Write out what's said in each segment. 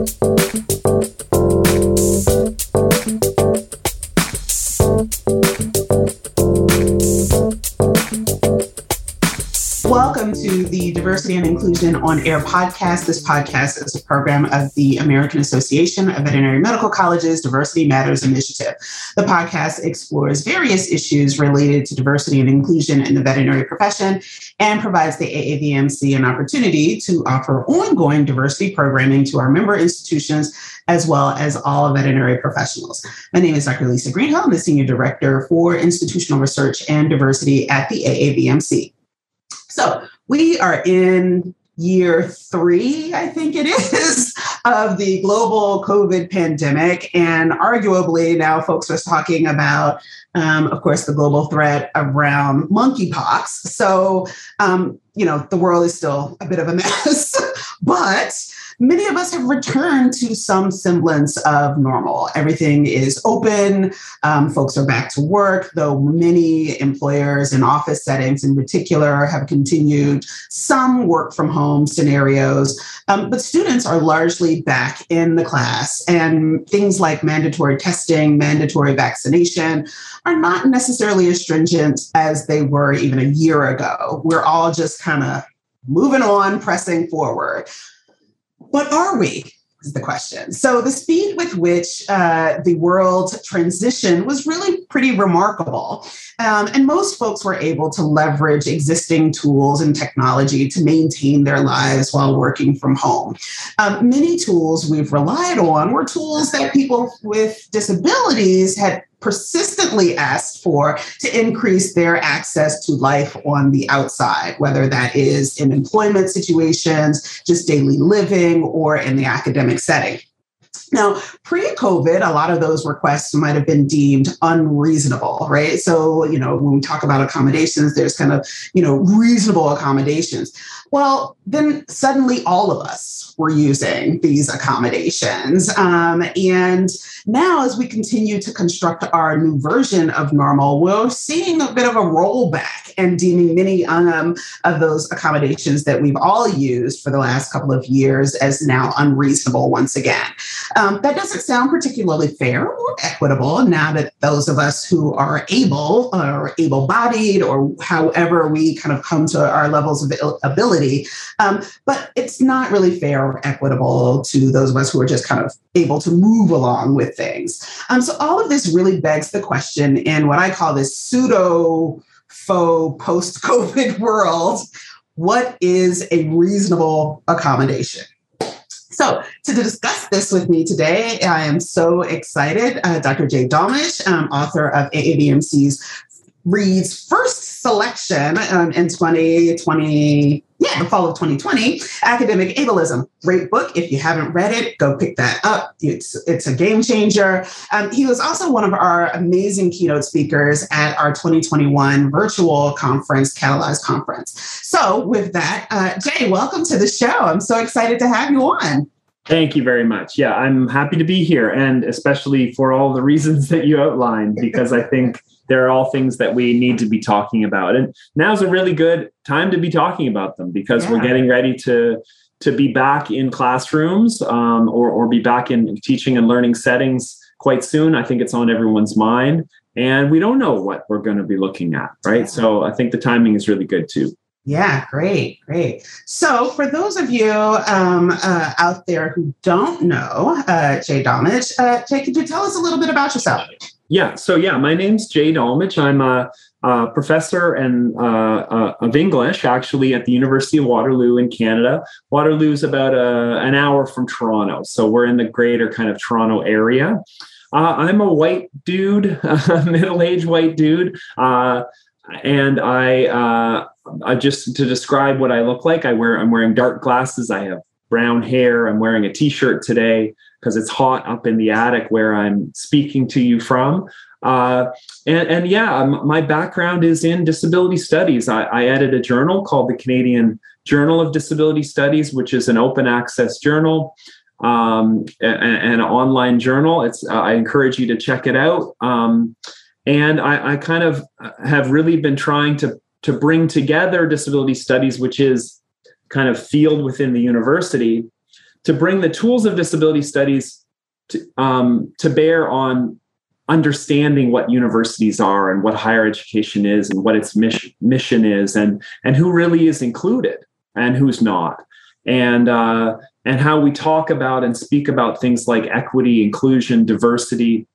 Welcome Diversity and Inclusion on Air podcast. This podcast is a program of the American Association of Veterinary Medical Colleges Diversity Matters Initiative. The podcast explores various issues related to diversity and inclusion in the veterinary profession and provides the AAVMC an opportunity to offer ongoing diversity programming to our member institutions as well as all veterinary professionals. My name is Dr. Lisa Greenhill. I'm the Senior Director for Institutional Research and Diversity at the AAVMC. So we are in year three, I think it is, of the global COVID pandemic. And arguably now folks are talking about, um, of course, the global threat around monkeypox. So, um, you know, the world is still a bit of a mess, but many of us have returned to some semblance of normal. Everything is open, um, folks are back to work, though many employers in office settings in particular have continued some work from home scenarios. Um, but students are largely back in the class, and things like mandatory testing, mandatory vaccination are not necessarily as stringent as they were even a year ago. We're all just kind of moving on, pressing forward. But are we? Is the question. So, the speed with which uh, the world transition was really pretty remarkable. Um, and most folks were able to leverage existing tools and technology to maintain their lives while working from home. Um, many tools we've relied on were tools that people with disabilities had persistently asked for to increase their access to life on the outside, whether that is in employment situations, just daily living, or in the academic setting. Now, pre COVID, a lot of those requests might have been deemed unreasonable, right? So, you know, when we talk about accommodations, there's kind of, you know, reasonable accommodations. Well, then suddenly all of us were using these accommodations. Um, and now, as we continue to construct our new version of normal, we're seeing a bit of a rollback and deeming many um, of those accommodations that we've all used for the last couple of years as now unreasonable once again. Um, that doesn't sound particularly fair or equitable now that those of us who are able or able bodied or however we kind of come to our levels of ability, um, but it's not really fair or equitable to those of us who are just kind of able to move along with things. Um, so all of this really begs the question in what I call this pseudo faux post COVID world what is a reasonable accommodation? So, to discuss this with me today, I am so excited. Uh, Dr. Jay Dolmage, um, author of AAVMC's Reads first selection um, in 2020, yeah, the fall of 2020, Academic Ableism. Great book. If you haven't read it, go pick that up. It's, it's a game changer. Um, he was also one of our amazing keynote speakers at our 2021 virtual conference, Catalyze Conference. So, with that, uh, Jay, welcome to the show. I'm so excited to have you on. Thank you very much. Yeah, I'm happy to be here, and especially for all the reasons that you outlined, because I think they're all things that we need to be talking about. And now's a really good time to be talking about them because yeah. we're getting ready to to be back in classrooms um, or, or be back in teaching and learning settings quite soon. I think it's on everyone's mind. And we don't know what we're going to be looking at, right? Yeah. So I think the timing is really good too. Yeah, great, great. So, for those of you um, uh, out there who don't know uh, Jay Dolmage, uh, Jay, could you tell us a little bit about yourself? Yeah. So yeah, my name's Jay Dolmage. I'm a, a professor and uh, uh, of English actually at the University of Waterloo in Canada. Waterloo is about a, uh, an hour from Toronto, so we're in the greater kind of Toronto area. Uh, I'm a white dude, middle-aged white dude, uh, and I, uh, I just to describe what I look like. I wear I'm wearing dark glasses. I have brown hair. I'm wearing a t-shirt today because it's hot up in the attic where I'm speaking to you from. Uh, and, and, yeah, my background is in disability studies. I, I edit a journal called the Canadian Journal of Disability Studies, which is an open access journal, um, an, online journal. It's uh, I encourage you to check it out. Um, and I, I kind of have really been trying to to bring together disability studies, which is kind of field within the university to bring the tools of disability studies to, um, to bear on understanding what universities are and what higher education is and what its mission, mission is and, and who really is included and who's not. And, uh, and how we talk about and speak about things like equity, inclusion, diversity,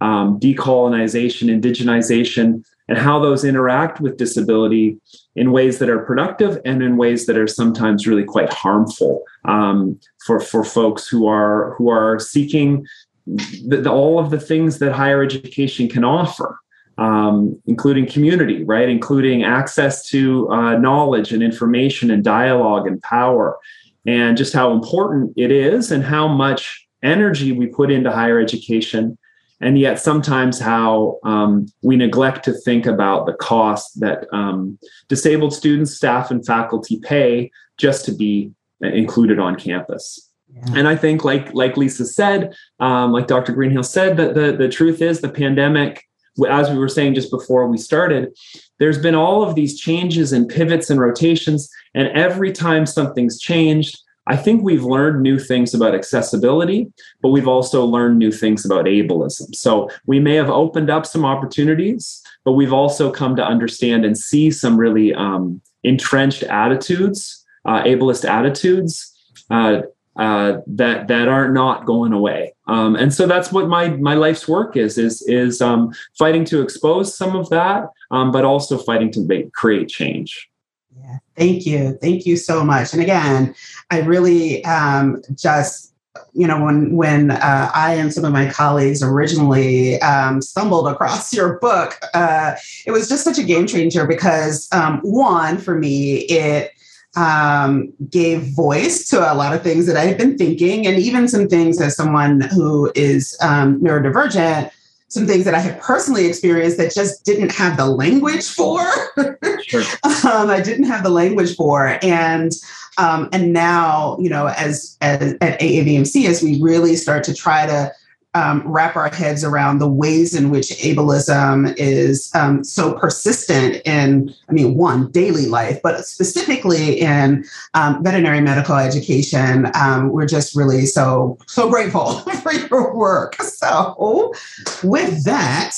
um, decolonization, indigenization, and how those interact with disability in ways that are productive and in ways that are sometimes really quite harmful um, for for folks who are who are seeking the, the, all of the things that higher education can offer. Um, including community, right? Including access to uh, knowledge and information and dialogue and power, and just how important it is and how much energy we put into higher education and yet sometimes how um, we neglect to think about the cost that um, disabled students, staff, and faculty pay just to be included on campus. Yeah. And I think, like like Lisa said, um, like Dr. Greenhill said, that the the truth is the pandemic, as we were saying just before we started, there's been all of these changes and pivots and rotations, and every time something's changed, I think we've learned new things about accessibility, but we've also learned new things about ableism. So we may have opened up some opportunities, but we've also come to understand and see some really um, entrenched attitudes, uh, ableist attitudes. Uh, uh, that that are not going away, um, and so that's what my my life's work is is is um, fighting to expose some of that, um, but also fighting to make, create change. Yeah, thank you. Thank you so much. And again, I really um, just you know when when uh, i and some of my colleagues originally um, stumbled across your book uh, it was just such a game changer because um, one for me it um, gave voice to a lot of things that i had been thinking and even some things as someone who is um, neurodivergent some things that I had personally experienced that just didn't have the language for. sure. um, I didn't have the language for, and um, and now you know, as, as at AAVMC, as we really start to try to um, wrap our heads around the ways in which ableism is um, so persistent in, I mean, one, daily life, but specifically in um, veterinary medical education. Um, we're just really so, so grateful for your work. So, with that,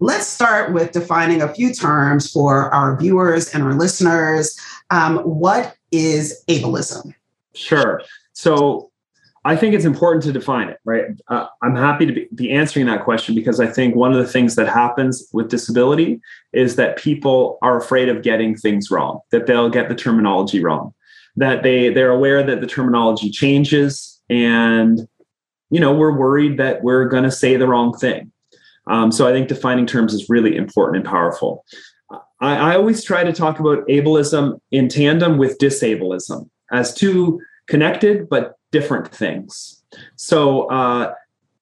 let's start with defining a few terms for our viewers and our listeners. Um, what is ableism? Sure. So, I think it's important to define it, right? Uh, I'm happy to be, be, answering that question because I think one of the things that happens with disability is that people are afraid of getting things wrong, that they'll get the terminology wrong, that they they're aware that the terminology changes, and you know we're worried that we're going to say the wrong thing. Um, so I think defining terms is really important and powerful. I, I always try to talk about ableism in tandem with disableism as two connected but different things. So, uh,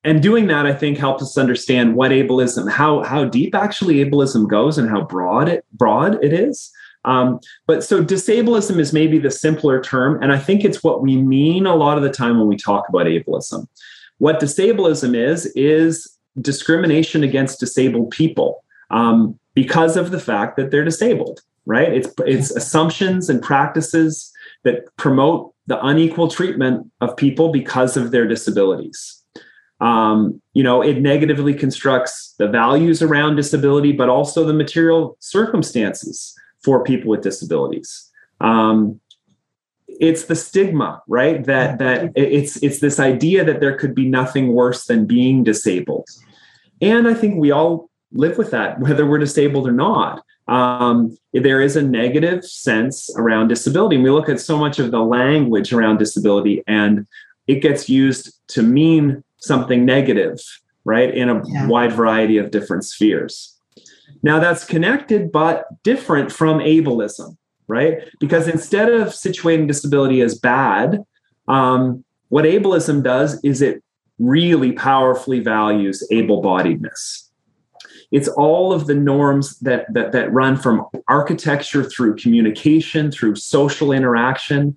and doing that, I think, helps us understand what ableism, how how deep actually ableism goes, and how broad it broad it is. Um, but so disableism is maybe the simpler term, and I think it's what we mean a lot of the time when we talk about ableism. What disableism is is discrimination against disabled people um, because of the fact that they're disabled. Right? It's it's assumptions and practices that promote the unequal treatment of people because of their disabilities. Um, you know, it negatively constructs the values around disability, but also the material circumstances for people with disabilities. Um, it's the stigma, right? That that it's it's this idea that there could be nothing worse than being disabled, and I think we all live with that, whether we're disabled or not um, there is a negative sense around disability. And we look at so much of the language around disability, and it gets used to mean something negative, right, in a yeah. wide variety of different spheres. Now, that's connected but different from ableism, right? Because instead of situating disability as bad, um, what ableism does is it really powerfully values able bodiedness it's all of the norms that, that, that run from architecture through communication, through social interaction,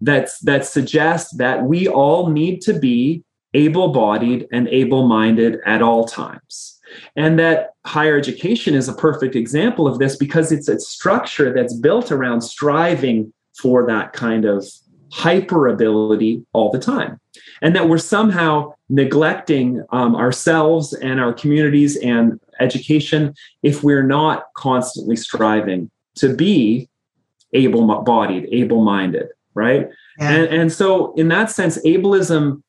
that's, that suggest that we all need to be able bodied and able minded at all times. And that higher education is a perfect example of this because it's a structure that's built around striving for that kind of hyper ability all the time and that we're somehow neglecting um, ourselves and our communities and education if we're not constantly striving to be able bodied able minded right yeah. and, and so in that sense ableism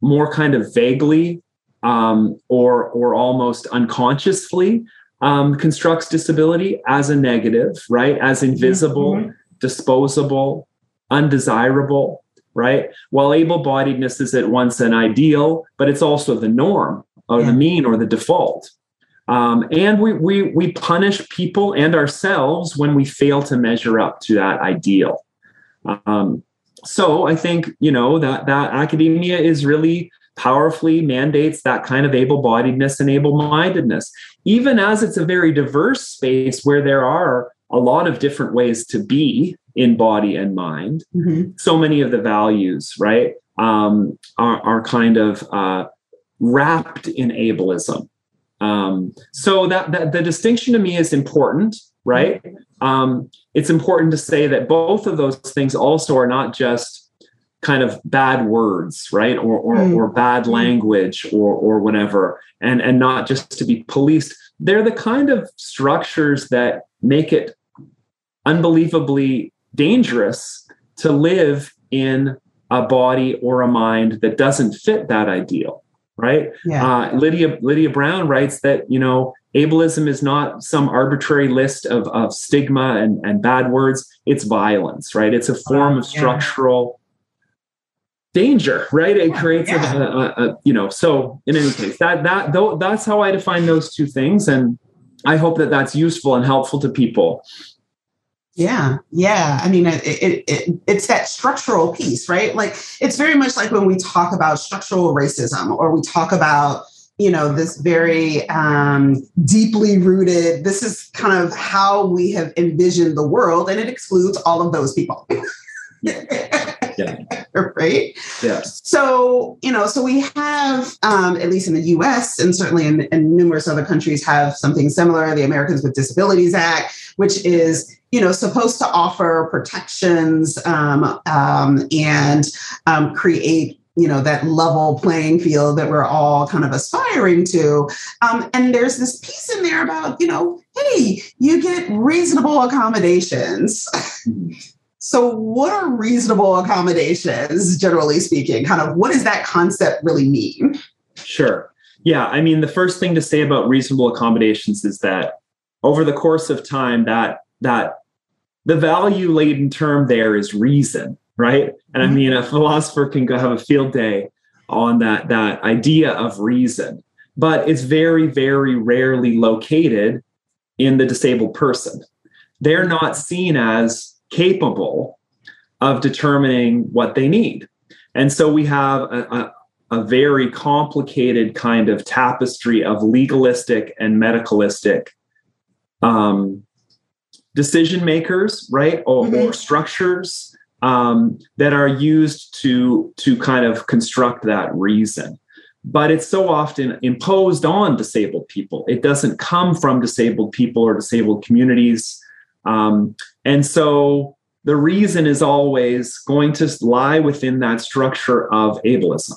more kind of vaguely um, or or almost unconsciously um, constructs disability as a negative, right? As invisible, mm-hmm. disposable, undesirable, right? While able-bodiedness is at once an ideal, but it's also the norm or yeah. the mean or the default. Um, and we, we we punish people and ourselves when we fail to measure up to that ideal. Um, so I think you know that that academia is really powerfully mandates that kind of able-bodiedness and able-mindedness, even as it's a very diverse space where there are a lot of different ways to be in body and mind. Mm-hmm. So many of the values, right, um, are, are kind of uh, wrapped in ableism. Um, so that, that the distinction to me is important, right? Um, it's important to say that both of those things also are not just kind of bad words right or or, mm. or bad mm. language or or whatever and and not just to be policed they're the kind of structures that make it unbelievably dangerous to live in a body or a mind that doesn't fit that ideal right? Yeah. uh, lydia lydia brown writes that you know ableism is not some arbitrary list of, of stigma and, and bad words. It's violence right? It's a form of structural danger right? It creates yeah. a, a, a, you know so in any case that that though that's how i define those two things. And i hope that that's useful and helpful to people yeah yeah. I mean it, it, it, it's that structural piece right? Like it's very much like when we talk about structural racism or we talk about you know this very um, deeply rooted this is kind of how we have envisioned the world and it excludes all of those people yeah. right? Yes. So, you know, so we have, um, at least in the US and certainly in, in numerous other countries, have something similar, the Americans with Disabilities Act, which is you know supposed to offer protections um, um, and um, create you know that level playing field that we're all kind of aspiring to um, and there's this piece in there about you know hey you get reasonable accommodations So, what are reasonable accommodations, generally speaking? Kind of what does that concept really mean? Sure. Yeah. I mean, the first thing to say about reasonable accommodations is that over the course of time, that that the value laden term there is reason, right? And mm-hmm. I mean, a philosopher can go have a field day on that that idea of reason, but it's very, very rarely located in the disabled person. They're not seen as capable of determining what they need. And so we have a, a, a very complicated kind of tapestry of legalistic and medicalistic um, decision makers, right, or, mm-hmm. or structures um, that are used to to kind of construct that reason. But it's so often imposed on disabled people. It doesn't come from disabled people or disabled communities. Um, and so the reason is always going to lie within that structure of ableism.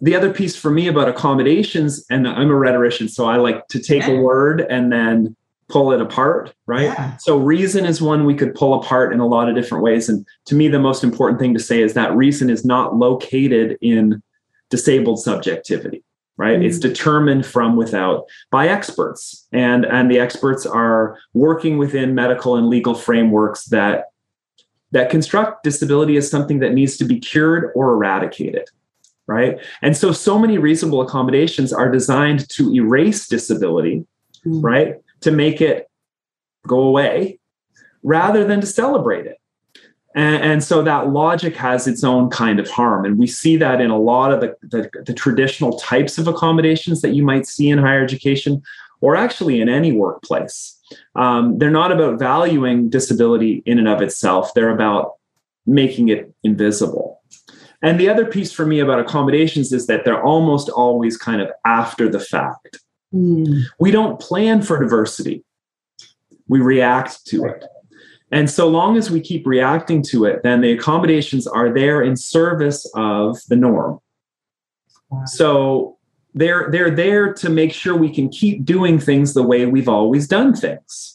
The other piece for me about accommodations, and I'm a rhetorician, so I like to take a word and then pull it apart, right? Yeah. So reason is one we could pull apart in a lot of different ways. And to me, the most important thing to say is that reason is not located in disabled subjectivity right? Mm-hmm. it's determined from without by experts. And and the experts are working within medical and legal frameworks that that construct disability as something that needs to be cured or eradicated right? And so so many reasonable accommodations are designed to erase disability mm-hmm. right? To make it go away rather than to celebrate it and, and, so that logic has its own kind of harm. And we see that in a lot of the, the, the traditional types of accommodations that you might see in higher education or actually in any workplace. Um, they're not about valuing disability in and of itself, they're about making it invisible. And the other piece for me about accommodations is that they're almost always kind of after the fact. Mm. We don't plan for diversity, we react to it. And so long as we keep reacting to it, then the accommodations are there in service of the norm. Wow. So they're they're there to make sure we can keep doing things the way we've always done things.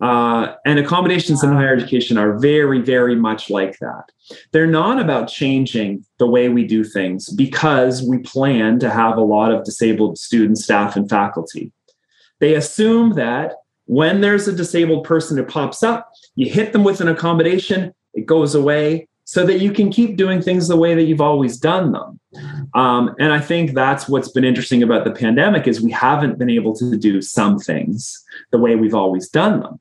Uh, and accommodations in higher education are very, very much like that. They're not about changing the way we do things because we plan to have a lot of disabled students, staff, and faculty. They assume that when there's a disabled person who pops up, you hit them with an accommodation, it goes away, so that you can keep doing things the way that you've always done them. Um, and I think that's what's been interesting about the pandemic is we haven't been able to do some things the way we've always done them,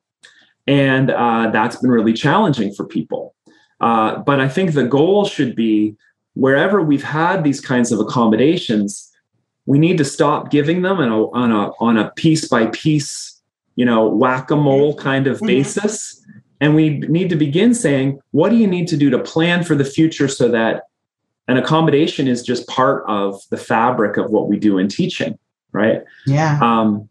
and uh, that's been really challenging for people. Uh, but I think the goal should be wherever we've had these kinds of accommodations, we need to stop giving them on a on a, on a piece by piece, you know, whack a mole kind of basis and we need to begin saying, what do you need to do to plan for the future so that an accommodation is just part of the fabric of what we do in teaching, right? Yeah. Um,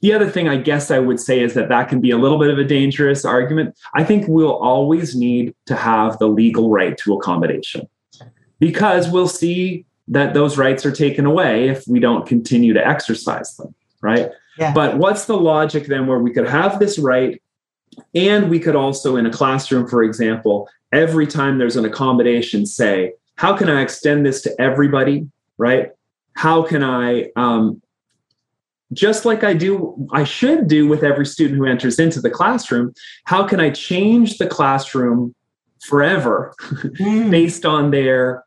the other thing I guess I would say is that that can be a little bit of a dangerous argument. I think we'll always need to have the legal right to accommodation because we'll see that those rights are taken away if we don't continue to exercise them, right? Yeah. But what's the logic then where we could have this right and we could also, in a classroom, for example, every time there's an accommodation, say, how can I extend this to everybody? Right? How can I, um, just like I do, I should do with every student who enters into the classroom, how can I change the classroom forever mm. based on their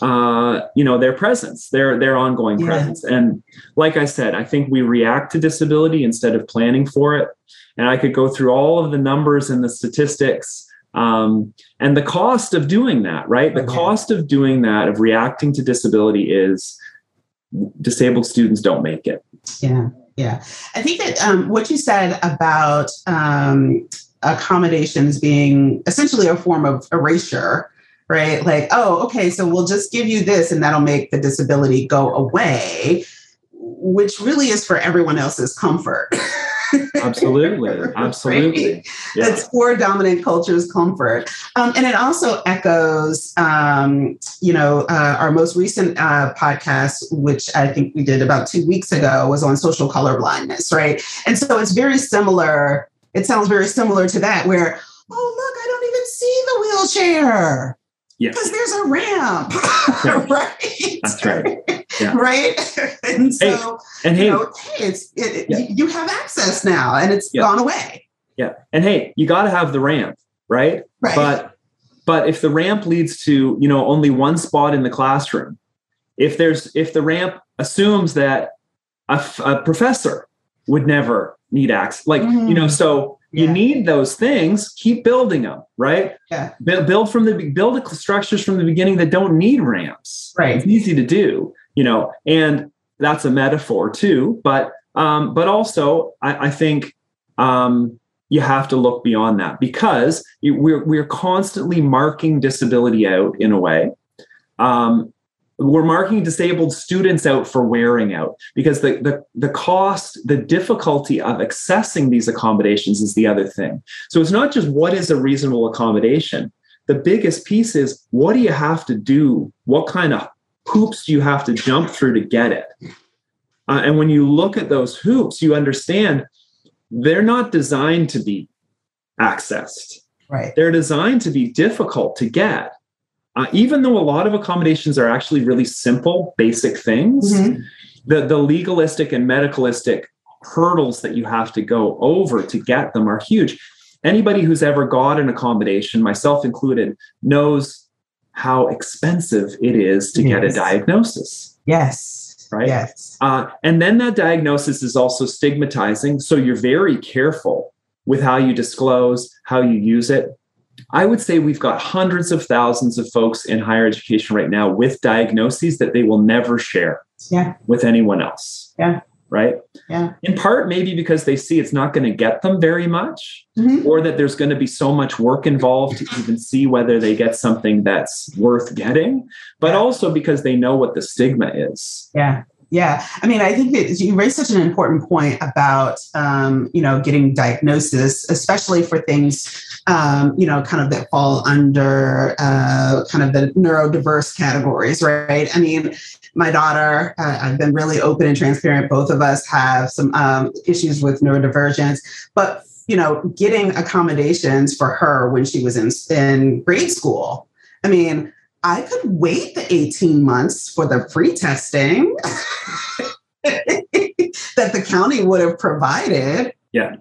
uh, you know their presence their their ongoing yeah. presence and like i said i think we react to disability instead of planning for it and I could go through all of the numbers and the statistics um, and the cost of doing that, right? The cost of doing that, of reacting to disability, is disabled students don't make it. Yeah, yeah. I think that um, what you said about um, accommodations being essentially a form of erasure, right? Like, oh, okay, so we'll just give you this and that'll make the disability go away, which really is for everyone else's comfort. absolutely absolutely right? yeah. it's for dominant culture's comfort um, and it also echoes um, you know uh, our most recent uh, podcast which i think we did about two weeks ago was on social color blindness right and so it's very similar it sounds very similar to that where oh look i don't even see the wheelchair Yes. Because there's a ramp. Right. right. That's right. Yeah. Right. and so, hey, and hey, know, hey it's, it, yeah. you have access now and it's yeah. gone away. Yeah. And hey, you got to have the ramp, right? Right. But, but if the ramp leads to, you know, only one spot in the classroom, if there's, if the ramp assumes that a, a professor would never need access, like, mm. you know, so you need those things. Keep building them right? Yeah. Build, build from the build the structures from the beginning that don't need ramps. Right. It's easy to do you know and that's a metaphor too but um but also i, I think um you have to look beyond that because we're we're constantly marking disability out in a way. Um we're marking disabled students out for wearing out because the, the, the cost, the difficulty of accessing these accommodations is the other thing. So it's not just what is a reasonable accommodation. The biggest piece is what do you have to do? What kind of hoops do you have to jump through to get it? Uh, and when you look at those hoops, you understand they're not designed to be accessed. Right. They're designed to be difficult to get uh, even though a lot of accommodations are actually really simple, basic things, mm-hmm. the, the legalistic and medicalistic hurdles that you have to go over to get them are huge. Anybody who's ever got an accommodation, myself included, knows how expensive it is to yes. get a diagnosis. Yes. Right. Yes. Uh, and then that diagnosis is also stigmatizing. So you're very careful with how you disclose, how you use it. I would say we've got hundreds of thousands of folks in higher education right now with diagnoses that they will never share yeah. with anyone else. Yeah. Right? Yeah. In part, maybe because they see it's not going to get them very much, mm-hmm. or that there's going to be so much work involved to even see whether they get something that's worth getting, but yeah. also because they know what the stigma is. Yeah. Yeah, I mean, I think that you raised such an important point about um, you know getting diagnosis, especially for things um, you know kind of that fall under uh, kind of the neurodiverse categories, right? I mean, my daughter, uh, I've been really open and transparent. Both of us have some um, issues with neurodivergence, but you know, getting accommodations for her when she was in, in grade school. I mean, I could wait the 18 months for the free testing that the county would have provided. Yeah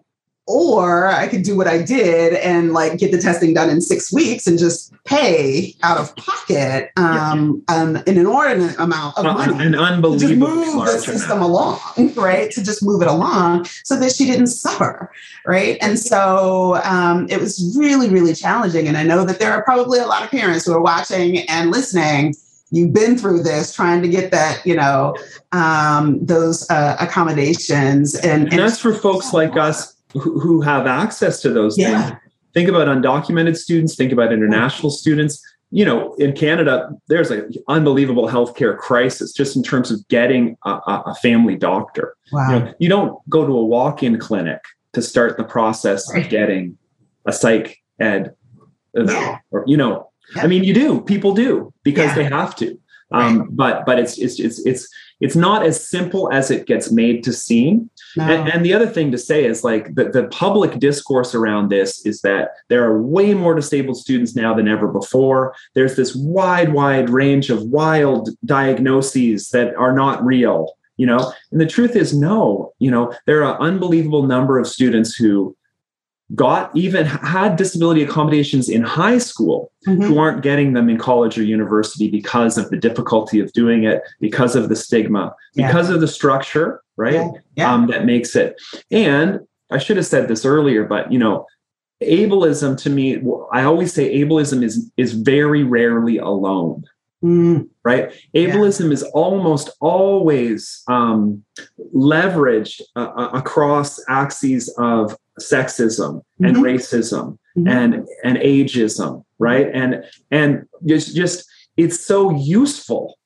or I could do what I did and like get the testing done in six weeks and just pay out of pocket um, an, an inordinate amount of money. An unbelievable to move the system along, right? To just move it along so that she didn't suffer, right? And so um, it was really, really challenging. And I know that there are probably a lot of parents who are watching and listening you've been through this trying to get that you know um, those uh, accommodations and, and, and that's for folks like us who, who have access to those yeah. things. Think about undocumented students, think about international students. You know, in Canada, there's an unbelievable healthcare crisis just in terms of getting a, a family doctor. Wow. You, know, you don't go to a walk-in clinic to start the process right. of getting a psych ed, yeah. or you know, yeah. I mean, you do. People do because they have to. Um, right. But but it's it's it's it's it's not as simple as it gets made to seem. No. And, and, the other thing to say is like the, the public discourse around this is that there are way more disabled students now than ever before. There's this wide, wide range of wild diagnoses that are not real, you know. And the truth is, no, you know, there are an unbelievable number of students who got even had disability accommodations in high school mm-hmm. who aren't getting them in college or university because of the difficulty of doing it because of the stigma yeah. because of the structure right yeah. Yeah. Um, that makes it and i should have said this earlier but you know ableism to me i always say ableism is is very rarely alone Mm. Right. Ableism is almost always um, leveraged uh, uh across axes of sexism mm-hmm. and racism mm-hmm. and and ageism. Right. And and just just it's so useful.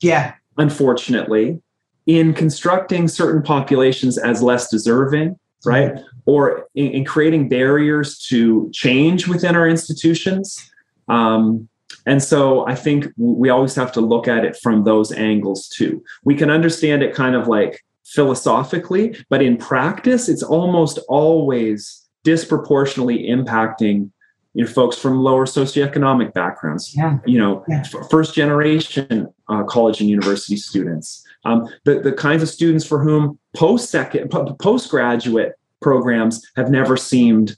Yeah. Unfortunately, in constructing certain populations as less deserving, right, mm-hmm. or in, in, creating barriers to change within our institutions. Um, and so I think we always have to look at it from those angles too. We can understand it kind of like philosophically, but in practice, it's almost always disproportionately impacting you know folks from lower socioeconomic backgrounds yeah. you know yeah. first generation uh, college and university students um, the, the kinds of students for whom post second postgraduate programs have never seemed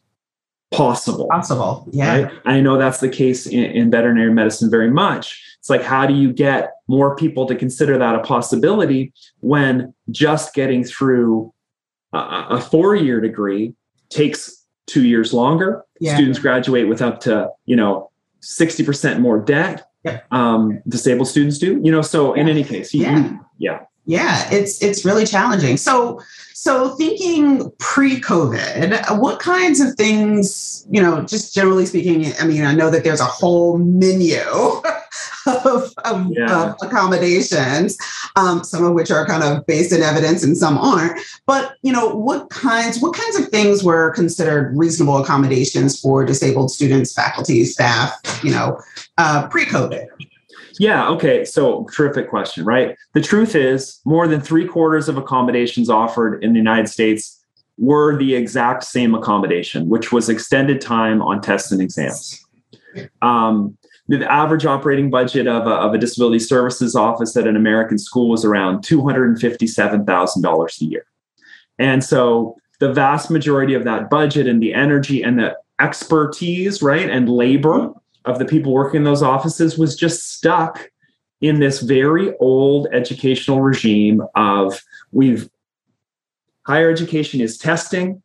possible. Possible, yeah. Right? I know that's the case in, in, veterinary medicine very much. It's like, how do you get more people to consider that a possibility when just getting through a, a four year degree takes two years longer? Yeah. Students graduate with up to, you know, 60% more debt. Yeah. Um, disabled students do, you know, so in any case, you, yeah. You, yeah yeah it's it's really challenging. So so thinking pre-covid what kinds of things you know just generally speaking i mean i know that there's a whole menu of, of, yeah. of accommodations um, some of which are kind of based in evidence and some aren't. But you know what kinds what kinds of things were considered reasonable accommodations for disabled students faculty staff you know uh, pre-covid yeah. Okay. So, terrific question, right? The truth is, more than three quarters of accommodations offered in the United States were the exact same accommodation, which was extended time on tests and exams. Um, the average operating budget of a, of a disability services office at an American school was around $257,000 a year. And so the vast majority of that budget and the energy and the expertise, right, and labor of the people working in those offices was just stuck in this very old educational regime of we've higher education is testing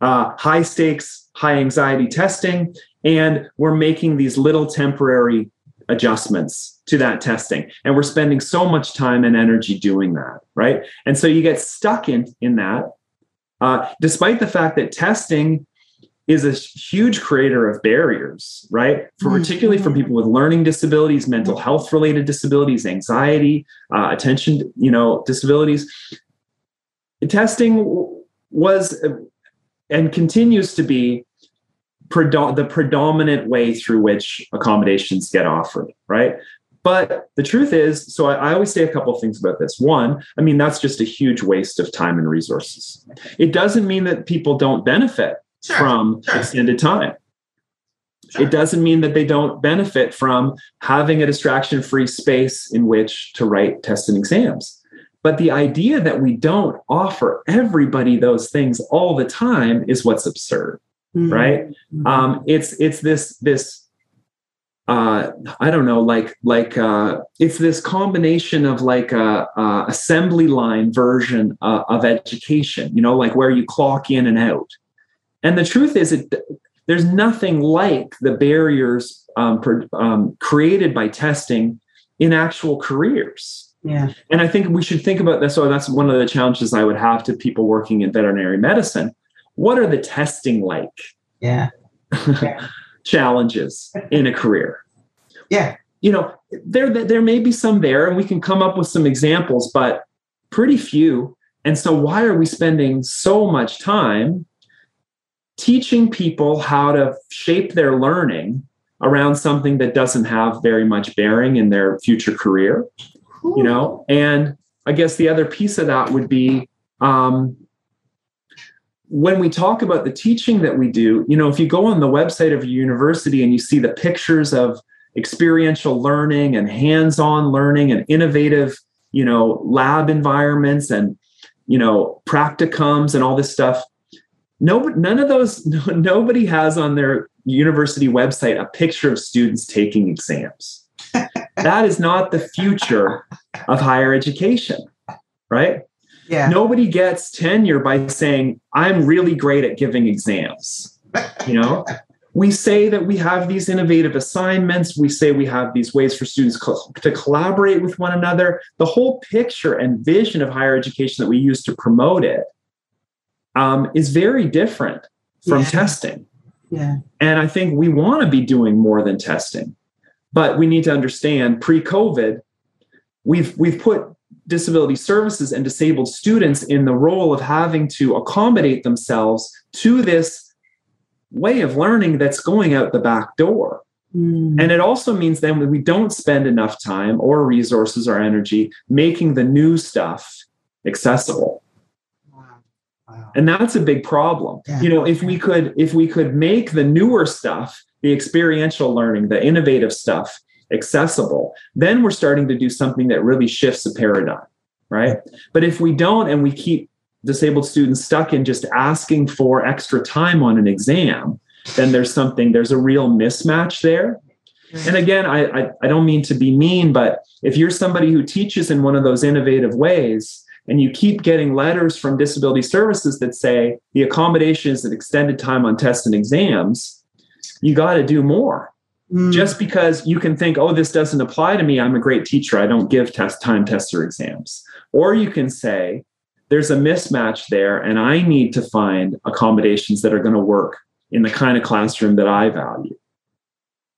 uh, high stakes high anxiety testing and we're making these little temporary adjustments to that testing. And we're spending so much time and energy doing that right? And so you get stuck in in that uh, despite the fact that testing is a huge creator of barriers, right? For Mm-hmm. particularly for people with learning disabilities, mental health related disabilities, anxiety, uh, attention, you know, disabilities. Testing was and continues to be predo- the predominant way through which accommodations get offered, right? But the truth is, so I, I always say a couple of things about this. One, I mean, that's just a huge waste of time and resources. It doesn't mean that people don't benefit Sure. from sure. extended time. Sure. It doesn't mean that they don't benefit from having a distraction free space in which to write tests and exams. But the idea that we don't offer everybody those things all the time is what's absurd, Mhm. right? Mhm. Um, it's it's this this uh, I don't know, like like uh, it's this combination of like a, a assembly line version uh, of education, you know, like where you clock in and out. And the truth is, it there's nothing like the barriers um, per, um, created by testing in actual careers. yeah. And I think we should think about this. So that's one of the challenges I would have to people working in veterinary medicine. What are the testing like? Yeah. Yeah. challenges in a career. Yeah. You know, there there may be some there and we can come up with some examples, but pretty few. And so why are we spending so much time teaching people how to shape their learning around something that doesn't have very much bearing in their future career? you know and i guess the other piece of that would be um, when we talk about the teaching that we do you know if you go on the website of a university and you see the pictures of experiential learning and hands-on learning and innovative you know lab environments and you know practicums and all this stuff no none of those nobody has on their university website a picture of students taking exams that is not the future of higher education, right? Yeah. Nobody gets tenure by saying, I'm really great at giving exams. You know, we say that we have these innovative assignments. We say we have these ways for students co- to collaborate with one another. The whole picture and vision of higher education that we use to promote it um, is very different from Yeah. testing. Yeah. And I think we want to be doing more than testing. But we need to understand pre-COVID, we've we've put disability services and disabled students in the role of having to accommodate themselves to this way of learning that's going out the back door. Mm. And it also means then we don't spend enough time or resources or energy making the new stuff accessible. Wow. and that's a big problem Yeah. you know if we could if we could make the newer stuff the experiential learning the innovative stuff accessible then we're starting to do something that really shifts the paradigm right but if we don't and we keep disabled students stuck in just asking for extra time on an exam then there's something there's a real mismatch there and again I, I i don't mean to be mean but if you're somebody who teaches in one of those innovative ways and you keep getting letters from disability services that say the accommodation is an extended time on tests and exams you got to do more Mm. just because you can think oh this doesn't apply to me i'm a great teacher i don't give test time tests or exams or you can say there's a mismatch there and i need to find accommodations that are going to work in the kind of classroom that i value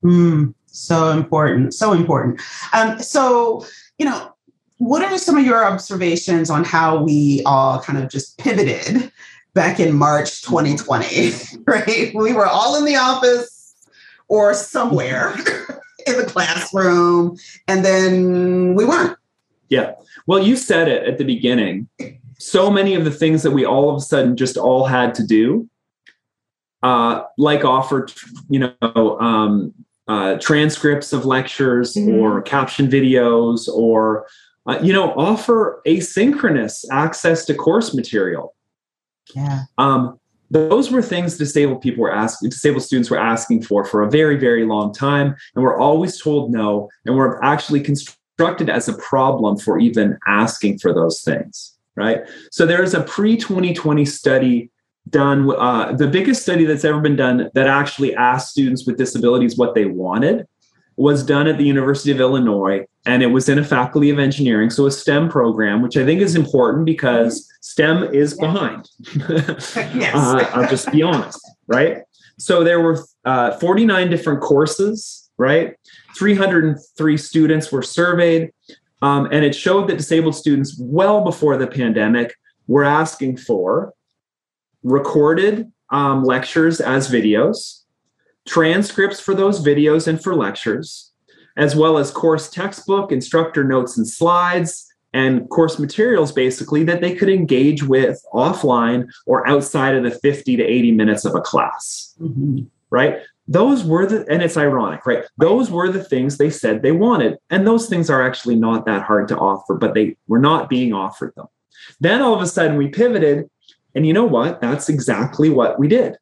Mm, so important, so important. Um, so, you know, what are some of your observations on how we all kind of just pivoted back in March 2020? Right, we were all in the office or somewhere in the classroom, and then we weren't. Yeah. Well, you said it at the beginning. So many of the things that we all of a sudden just all had to do, uh, like offer, you know, um, uh, transcripts of lectures Mhm. or caption videos or, uh, you know, offer asynchronous access to course material. Yeah. Um, those were things disabled people were asking, disabled students were asking for for a very, very long time. And we're always told no. And we're actually constructed as a problem for even asking for those things, right? So there's a pre 2020 study done, uh, the biggest study that's ever been done that actually asked students with disabilities what they wanted was done at the University of Illinois, and it was in a faculty of engineering, so a STEM program, which I think is important because STEM is behind. Yes. uh, I'll just be honest, right? so there were uh, 49 different courses, right? 303 students were surveyed, um, and it showed that disabled students, well before the pandemic, were asking for recorded um, lectures as videos, transcripts for those videos and for lectures, as well as course textbook, instructor notes and slides, and course materials basically that they could engage with offline or outside of the 50 to 80 minutes of a class. Mm-hmm. Right? Those were the, and it's ironic, right? Those were the things they said they wanted. And those things are actually not that hard to offer, but they were not being offered them. Then all of a sudden we pivoted and you know what? That's exactly what we did.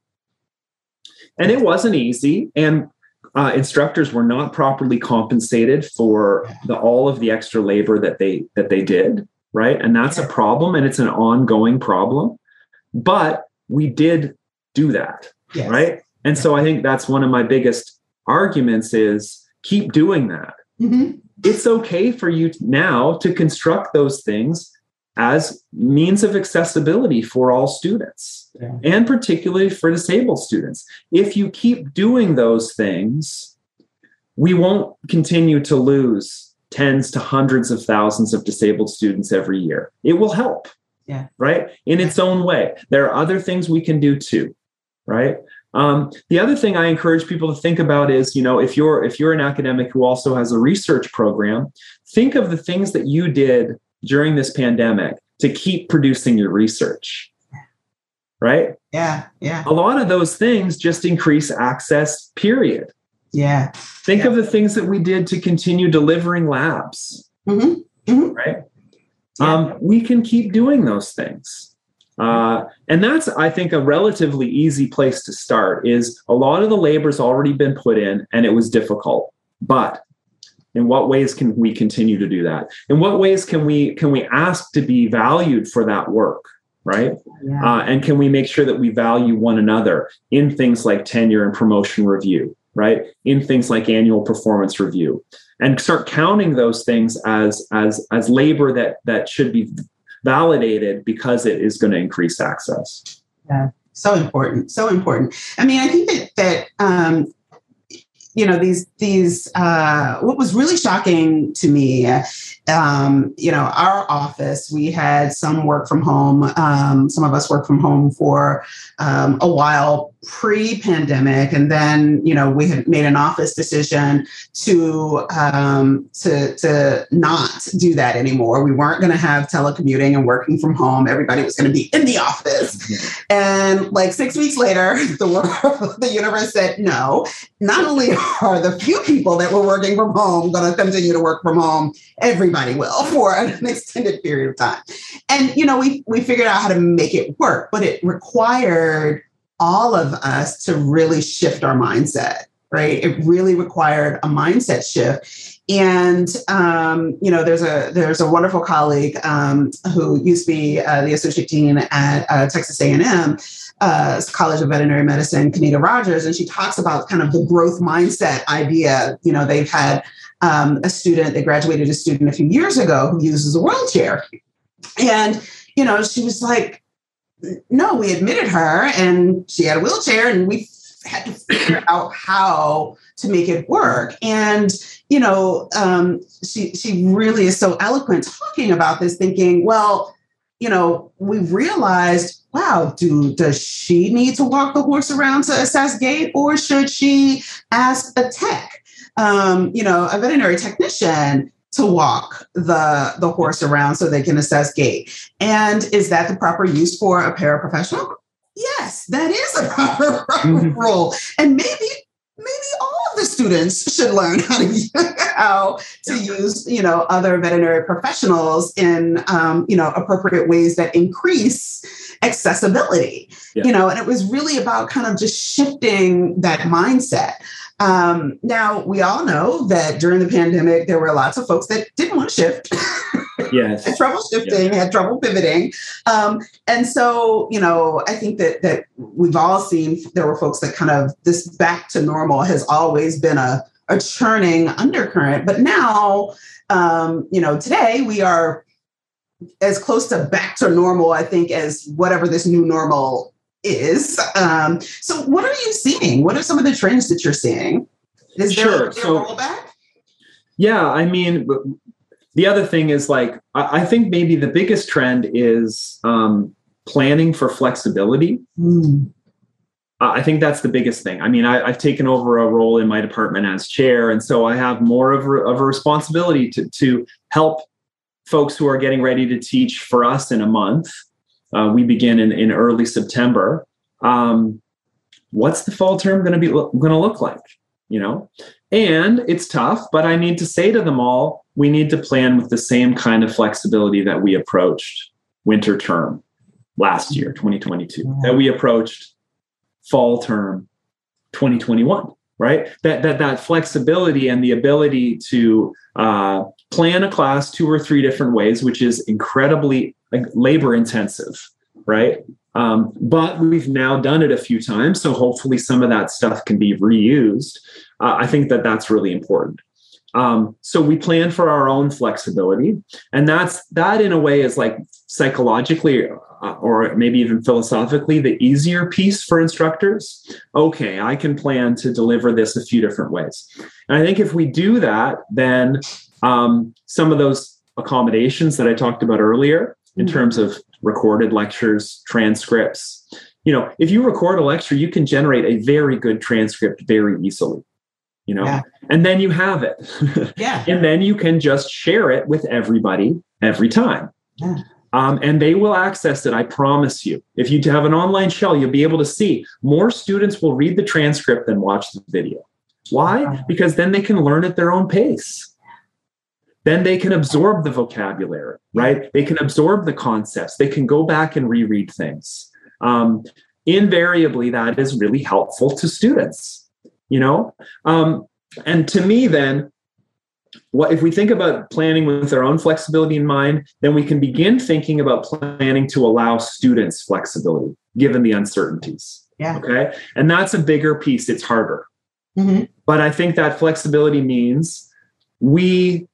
And it wasn't easy. And uh, instructors were not properly compensated for the, all of the extra labor that they that they did right and that's a problem and it's an ongoing problem but we did do that yes. right and so i think that's one of my biggest arguments is keep doing that mm-hmm. it's okay for you now to construct those things as means of accessibility for all students yeah. and particularly for disabled students. If you keep doing those things, we won't continue to lose tens to hundreds of thousands of disabled students every year. It will help. Yeah. Right. In its own way. There are other things we can do too. Right. Um, the other thing I encourage people to think about is, you know, if you're if you're an academic who also has a research program, think of the things that you did during this pandemic to keep producing your research. Right? Yeah, yeah. A lot of those things just increase access, period. Yeah. Think yeah. of the things that we did to continue delivering labs. Mm-hmm. Mm-hmm. Right? Yeah. Um, we can keep doing those things. Uh, and that's, I think, a relatively easy place to start. Is a lot of the labor's already been put in, and it was difficult. But in what ways can we continue to do that? In what ways can we can we ask to be valued for that work right? Yeah. uh, and can we make sure that we value one another in things like tenure and promotion review right? In things like annual performance review. And start counting those things as as as labor that that should be validated because it is going to increase access. Yeah. So important so important. I mean i think that that um, you know these these uh, what was really shocking to me um, you know our office we had some work from home um, some of us work from home for um, a while pre-pandemic and then you know we had made an office decision to um, to to not do that anymore. We weren't going to have telecommuting and working from home. Everybody was going to be in the office. And like six weeks later the world the universe said no. Not only are the few people that were working from home going to continue to work from home everybody will for an extended period of time. And you know we we figured out how to make it work but it required all of us to really shift our mindset right? It really required a mindset shift. And um, you know there's a there's a wonderful colleague um, who used to be uh, the associate dean at uh, texas a&m uh, college of veterinary medicine kenita rogers and she talks about kind of the growth mindset idea you know they've had um, a student they graduated a student a few years ago who uses a wheelchair. And you know she was like no, we admitted her and she had a wheelchair and we had to figure out how to make it work. And, you know, um, she, she really is so eloquent talking about this, thinking, well, you know, we realized, wow, do does she need to walk the horse around to assess gait or should she ask a tech? Um, you know, a veterinary technician to walk the the horse around so they can assess gait. And is that the proper use for a paraprofessional? Yes, that is a proper, proper mm-hmm. role. And maybe maybe all of the students should learn how to how to use you know other veterinary professionals in um, you know appropriate ways that increase accessibility yeah. you know and it was really about kind of just shifting that mindset um, now, we all know that during the pandemic, there were lots of folks that didn't want to shift. Yes. had trouble shifting, had trouble pivoting. Um, and so, you know, I think that that we've all seen there were folks that kind of this back to normal has always been a, a churning undercurrent. But now, um, you know, today we are as close to back to normal, I think, as whatever this new normal is. Um, so, what are you seeing? What are some of the trends that you're seeing? Is there, Sure. is there So- a rollback? Yeah, I mean, the other thing is like I I think maybe the biggest trend is um, planning for flexibility. Mm, I think that's the biggest thing. I mean, I, I've taken over a role in my department as chair, and so I have more of a, of a responsibility to to help folks who are getting ready to teach for us in a month. Uh, we begin in, in early September. Um, what's the fall term going to be going to look like? You know, and it's tough, but I need to say to them all, we need to plan with the same kind of flexibility that we approached winter term last year, 2022, that we approached fall term 2021 right that that that flexibility and the ability to uh, plan a class two or three different ways which is incredibly like, labor intensive right? Um, but we've now done it a few times so hopefully some of that stuff can be reused. Uh, i think that that's really important. Um, so we plan for our own flexibility and that's that in a way is like psychologically uh, or maybe even philosophically the easier piece for instructors. Okay i can plan to deliver this a few different ways. And i think if we do that then um, some of those accommodations that i talked about earlier in Mhm. terms of recorded lectures transcripts you know if you record a lecture you can generate a very good transcript very easily you know Yeah. and then you have it Yeah. and then you can just share it with everybody every time Yeah. um, and they will access it i promise you if you have an online shell you'll be able to see more students will read the transcript than watch the video why because then they can learn at their own pace then they can absorb the vocabulary right? They can absorb the concepts. They can go back and reread things. Um, invariably that is really helpful to students you know? Um, and to me then what if we think about planning with our own flexibility in mind then we can begin thinking about planning to allow students flexibility given the uncertainties Yeah. okay? And that's a bigger piece. It's harder. Mhm. but i think that flexibility means we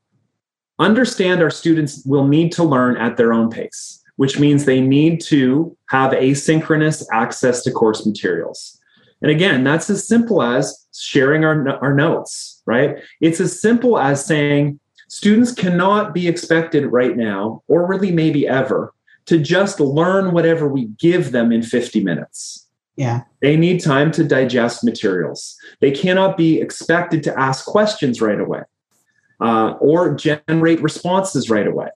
understand our students will need to learn at their own pace which means they need to have asynchronous access to course materials and again that's as simple as sharing our, our notes right it's as simple as saying students cannot be expected right now or really maybe ever to just learn whatever we give them in 50 minutes Yeah. they need time to digest materials. They cannot be expected to ask questions right away uh, or generate responses right away.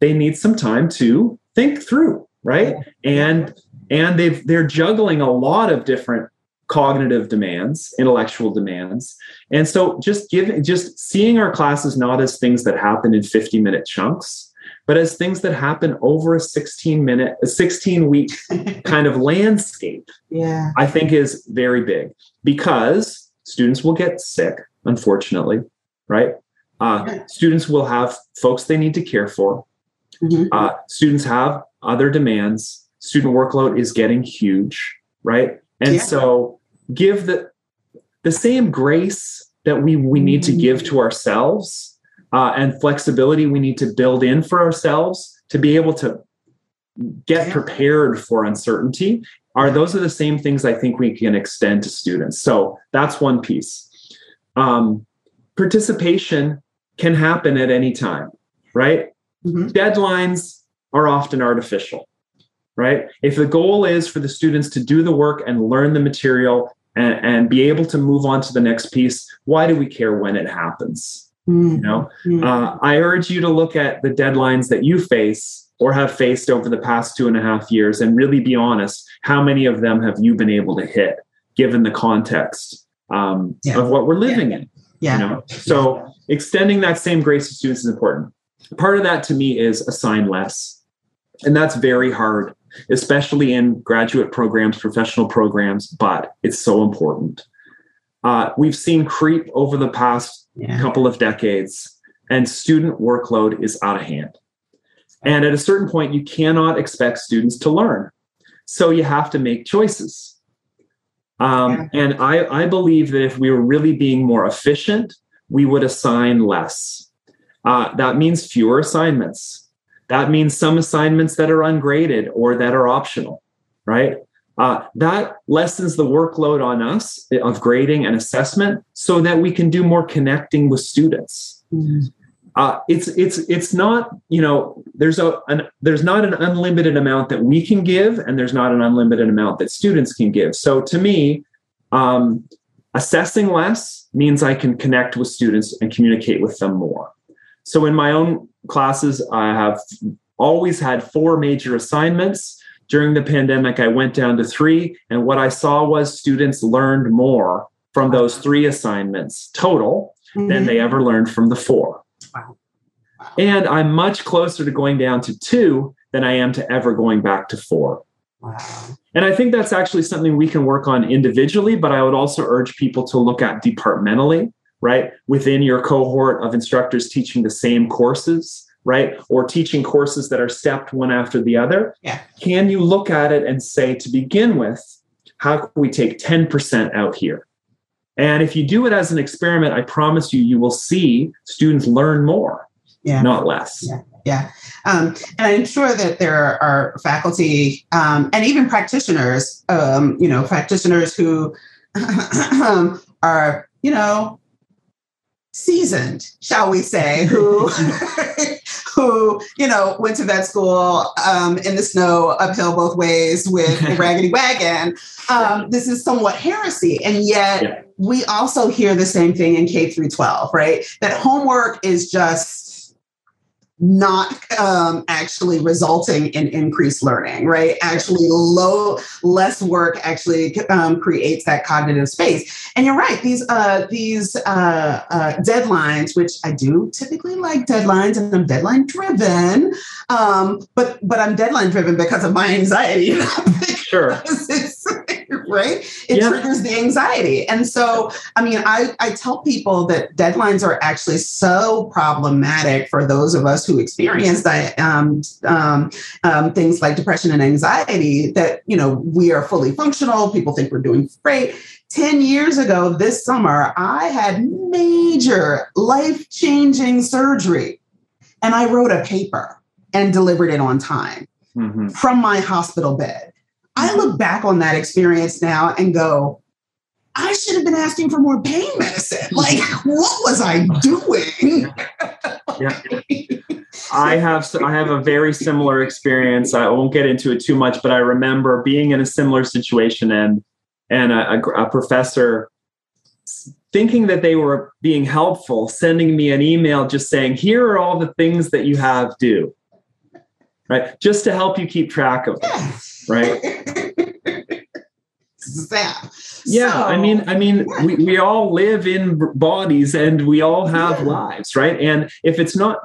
They need some time to think through, right? And and they've they're juggling a lot of different cognitive demands, intellectual demands, and so just giving just seeing our classes not as things that happen in fifty minute chunks, but as things that happen over a sixteen minute, a sixteen week kind of landscape. Yeah. I think is very big because students will get sick, unfortunately, right? Uh, Yeah. students will have folks they need to care for. Mhm. Uh, students have other demands. Student workload is getting huge, right? And Yeah. so give the the same grace that we we need to give to ourselves uh, and flexibility we need to build in for ourselves to be able to get Yeah. prepared for uncertainty are those are the same things i think we can extend to students so that's one piece um, participation can happen at any time right Mhm. deadlines are often artificial right if the goal is for the students to do the work and learn the material and, and be able to move on to the next piece why do we care when it happens Mhm. you know Mhm. uh, I urge you to look at the deadlines that you face or have faced over the past two and a half years and really be honest. How many of them have you been able to hit given the context um, Yeah. of what we're living in? yeah. You know? So extending that same grace to students is important. Part of that to me is assign less. And that's very hard, especially in graduate programs, professional programs, but it's so important. Uh, we've seen creep over the past Yeah. couple of decades, and student workload is out of hand. And at a certain point, you cannot expect students to learn. So you have to make choices. Um, And I, I believe that if we were really being more efficient, we would assign less. Uh, that means fewer assignments. That means some assignments that are ungraded or that are optional, right? uh, that lessens the workload on us of grading and assessment so that we can do more connecting with students. Mm-hmm. Uh, it's it's it's not you know there's a an, there's not an unlimited amount that we can give and there's not an unlimited amount that students can give so to me um, assessing less means i can connect with students and communicate with them more so in my own classes i have always had four major assignments during the pandemic i went down to three and what i saw was students learned more from those three assignments total mm-hmm. than they ever learned from the four Wow. And I'm much closer to going down to two than I am to ever going back to four. Wow. And I think that's actually something we can work on individually, but I would also urge people to look at departmentally, right? Within your cohort of instructors teaching the same courses, right? Or teaching courses that are stepped one after the other. Yeah. Can you look at it and say, to begin with, how can we take 10% out here? And if you do it as an experiment, I promise you, you will see students learn more, yeah. not less. Yeah. Yeah. Um, and I'm sure that there are faculty um, and even practitioners, um, you know, practitioners who are, you know, seasoned, shall we say, who who you know went to vet school um, in the snow uphill both ways with a raggedy wagon. Um, this is somewhat heresy, and yet yeah. we also hear the same thing in K through 12, right? That homework is just not um, actually resulting in increased learning, right? Actually, low, less work actually um, creates that cognitive space. And you're right; these uh, these uh, uh, deadlines, which I do typically like deadlines, and I'm deadline driven, um, but but I'm deadline driven because of my anxiety. sure. right? It yeah. triggers the anxiety. And so, I mean, I, I tell people that deadlines are actually so problematic for those of us who experience that um, um, um, things like depression and anxiety that, you know, we are fully functional. People think we're doing great. 10 years ago this summer, I had major life changing surgery and I wrote a paper and delivered it on time mm-hmm. from my hospital bed. I look back on that experience now and go, I should have been asking for more pain medicine. Mm-hmm. Like, what was I doing? yeah. I have I have a very similar experience. I won't get into it too much, but I remember being in a similar situation and and a, a professor thinking that they were being helpful, sending me an email just saying, "Here are all the things that you have due," right? Just to help you keep track of them right? Yeah, so, I mean, I mean, yeah. we, we all live in bodies and we all have yeah. lives, right? And if it's not,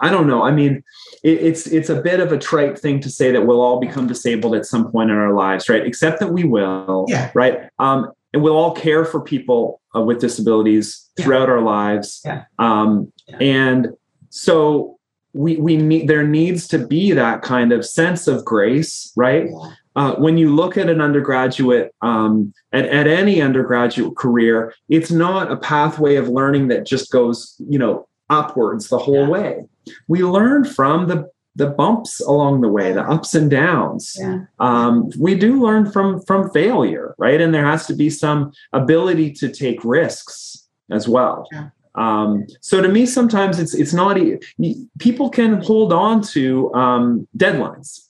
I don't know. I mean, it, it's it's a bit of a trite thing to say that we'll all become disabled at some point in our lives, right? Except that we will, yeah. right? Um, and we'll all care for people uh, with disabilities throughout our lives. Yeah. Um, and so we we need there needs to be that kind of sense of grace, right? Uh, when you look at an undergraduate um, at, at any undergraduate career, it's not a pathway of learning that just goes, you know, upwards the whole yeah. way. We learn from the the bumps along the way, the ups and downs. Yeah. Um, we do learn from from failure, right? And there has to be some ability to take risks as well. Yeah. Um, so to me, sometimes it's it's not people can hold on to um, deadlines,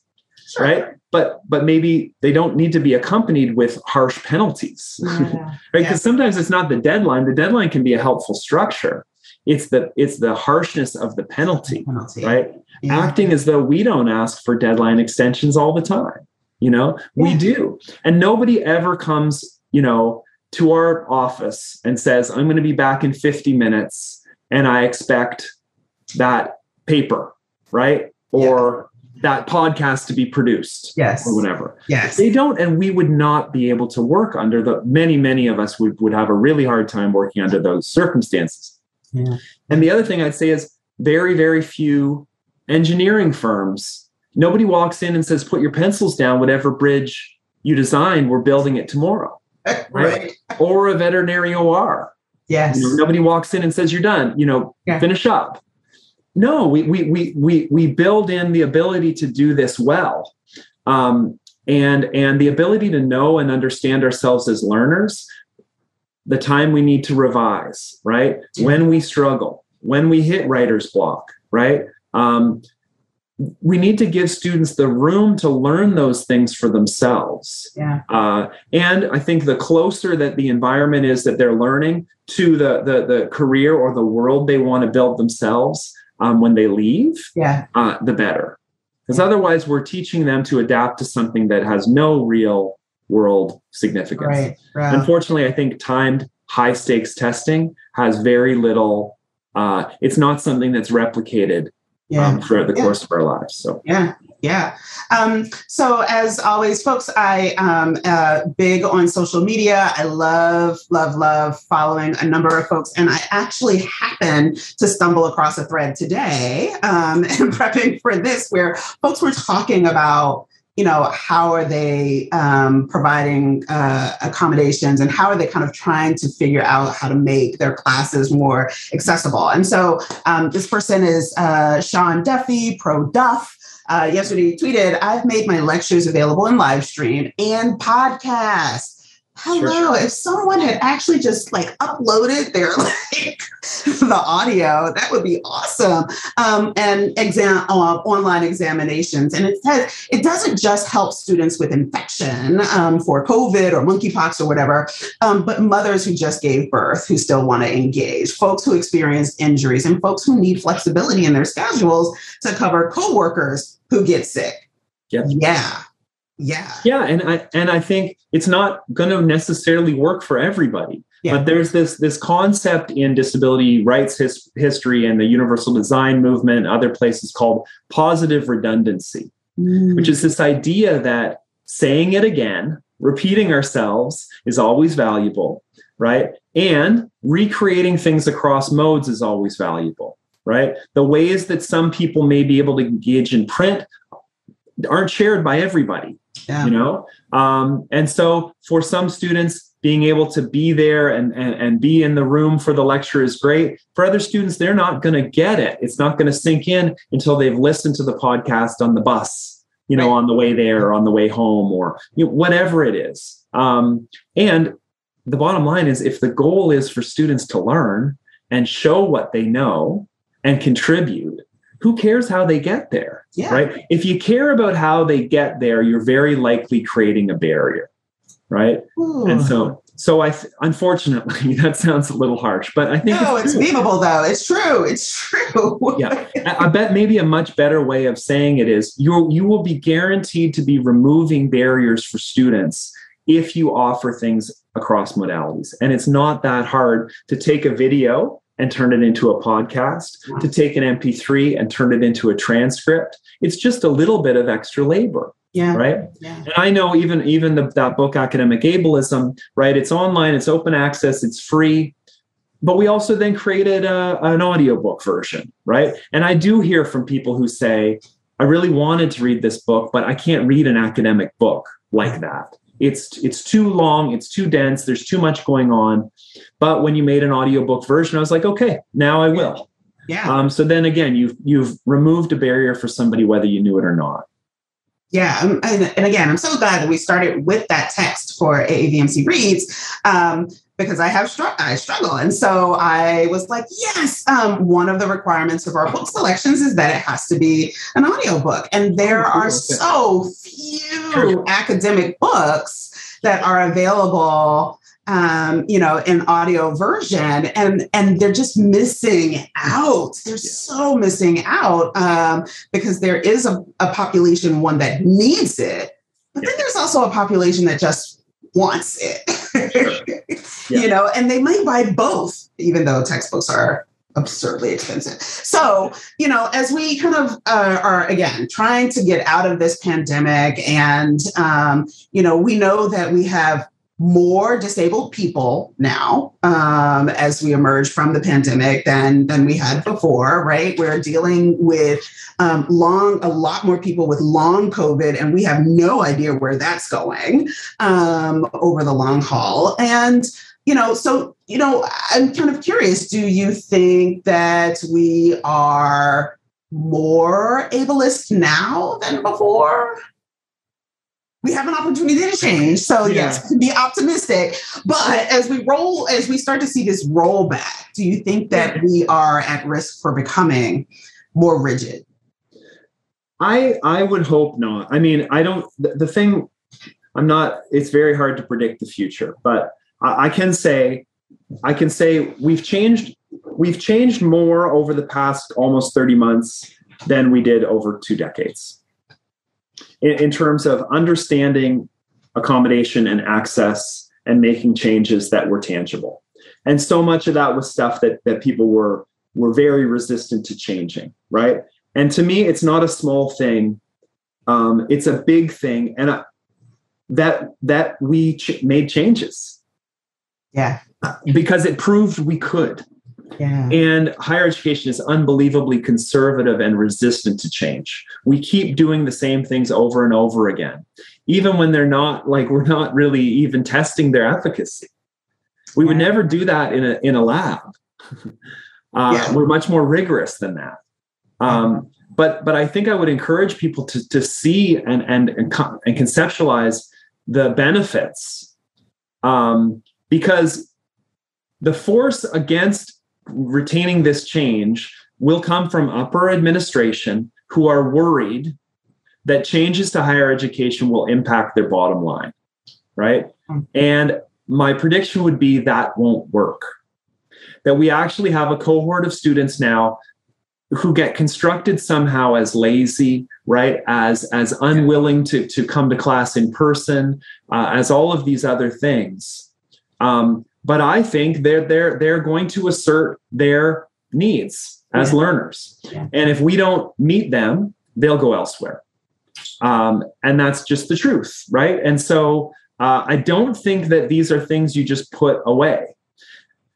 sure. right? But but maybe they don't need to be accompanied with harsh penalties, yeah. right? Because yeah. sometimes it's not the deadline. The deadline can be a helpful structure. It's the it's the harshness of the penalty, penalty. right? Yeah. Acting as though we don't ask for deadline extensions all the time. You know, we do, and nobody ever comes. You know, to our office and says, I'm going to be back in 50 minutes and I expect that paper, right? Or yeah. that podcast to be produced. Yes. Or whatever. Yes. They don't, and we would not be able to work under the many, many of us would, would have a really hard time working under those circumstances. Yeah. And the other thing I'd say is very, very few engineering firms. Nobody walks in and says, put your pencils down, whatever bridge you designed, we're building it tomorrow. right? Or a veterinary OR. Yes. You know, nobody walks in and says you're done. You know, yeah. finish up. No, we we we we we build in the ability to do this well. Um, and and the ability to know and understand ourselves as learners the time we need to revise right when we struggle when we hit writer's block right um, we need to give students the room to learn those things for themselves. Yeah. Uh, and I think the closer that the environment is that they're learning to the the, the career or the world they want to build themselves um, when they leave, yeah, uh, the better. Because otherwise, we're teaching them to adapt to something that has no real world significance. Right. right. Unfortunately, I think timed high stakes testing has very little. Uh, it's not something that's replicated yeah. um, throughout the yeah. course of our lives. So yeah, yeah. Um, so as always, folks, I um uh, big on social media. I love, love, love following a number of folks, and I actually happened to stumble across a thread today um, and prepping for this where folks were talking about you know how are they um, providing uh, accommodations and how are they kind of trying to figure out how to make their classes more accessible? And so um, this person is uh, sean duffy pro duff. Uh, yesterday tweeted i've made my lectures available in live stream and podcast hello sure, if someone had actually just like uploaded their like the audio that would be awesome. Um, and exam uh, online examinations and it says it doesn't just help students with infection um, for covid or monkeypox or whatever um, but mothers who just gave birth who still want to engage folks who experienced injuries and folks who need flexibility in their schedules to cover coworkers who get sick. Yep. yeah yeah yeah and i and i think it's not going to necessarily work for everybody yeah. but there's this this concept in disability rights his, history and the universal design movement other places called positive redundancy mm. which is this idea that saying it again repeating ourselves is always valuable right and recreating things across modes is always valuable right the ways that some people may be able to engage in print aren't shared by everybody yeah. you know um, and so for some students being able to be there and, and, and be in the room for the lecture is great for other students they're not going to get it it's not going to sink in until they've listened to the podcast on the bus you know right. on the way there or on the way home or you know, whatever it is um, and the bottom line is if the goal is for students to learn and show what they know and contribute who cares how they get there? Yeah. Right. If you care about how they get there, you're very likely creating a barrier. Right. Ooh. And so, so I, unfortunately, that sounds a little harsh, but I think no, it's, it's though. It's true. It's true. yeah. I bet maybe a much better way of saying it is you you will be guaranteed to be removing barriers for students if you offer things across modalities. And it's not that hard to take a video and turn it into a podcast, to take an MP3 and turn it into a transcript. It's just a little bit of extra labor. Yeah. Right. Yeah. And I know even even the, that book, Academic Ableism, right? It's online, it's open access, it's free. But we also then created a, an audiobook version, right? And I do hear from people who say, I really wanted to read this book, but I can't read an academic book like that. It's it's too long, it's too dense, there's too much going on. But when you made an audiobook version, I was like, okay, now I will. Yeah. Um, so then again, you've you've removed a barrier for somebody whether you knew it or not. Yeah, um, and, and again, I'm so glad that we started with that text for AAVMC Reads um, because I have str- I struggle, and so I was like, yes. Um, one of the requirements of our book selections is that it has to be an audiobook, and there are so few academic books that are available um, you know, an audio version, and and they're just missing out. They're yeah. so missing out um, because there is a, a population one that needs it, but yeah. then there's also a population that just wants it. yeah. You know, and they might buy both, even though textbooks are absurdly expensive. So, you know, as we kind of uh, are again trying to get out of this pandemic, and um, you know, we know that we have more disabled people now um, as we emerge from the pandemic than than we had before right? We're dealing with um, long a lot more people with long covid and we have no idea where that's going um, over the long haul. And you know so you know i'm kind of curious do you think that we are more ableist now than before we have an opportunity to change. So Yeah. yes, be optimistic. But as we roll, as we start to see this rollback, do you think that we are at risk for becoming more rigid? I I would hope not. I mean, I don't. The, the thing, I'm not. It's very hard to predict the future, but I, I can say, I can say we've changed. We've changed more over the past almost 30 months than we did over two decades. In, in terms of understanding accommodation and access and making changes that were tangible, and so much of that was stuff that that people were were very resistant to changing, right? And to me, it's not a small thing. Um, it's a big thing, and I, that that we ch- made changes Yeah. because it proved we could. Yeah. And higher education is unbelievably conservative and resistant to change. We keep doing the same things over and over again, even when they're not like we're not really even testing their efficacy. We would never do that in a in a lab. uh, Yeah. We're much more rigorous than that. Um, but but I think I would encourage people to to see and and and, and conceptualize the benefits, um, because the force against retaining this change will come from upper administration who are worried that changes to higher education will impact their bottom line, right? Mm. And my prediction would be that won't work. That we actually have a cohort of students now who get constructed somehow as lazy, right? As as unwilling to to come to class in person, uh, as all of these other things. Um, but I think they're they're they're going to assert their needs as Yeah. learners, Yeah. and if we don't meet them, they'll go elsewhere. Um, and that's just the truth, right? And so uh, I don't think that these are things you just put away.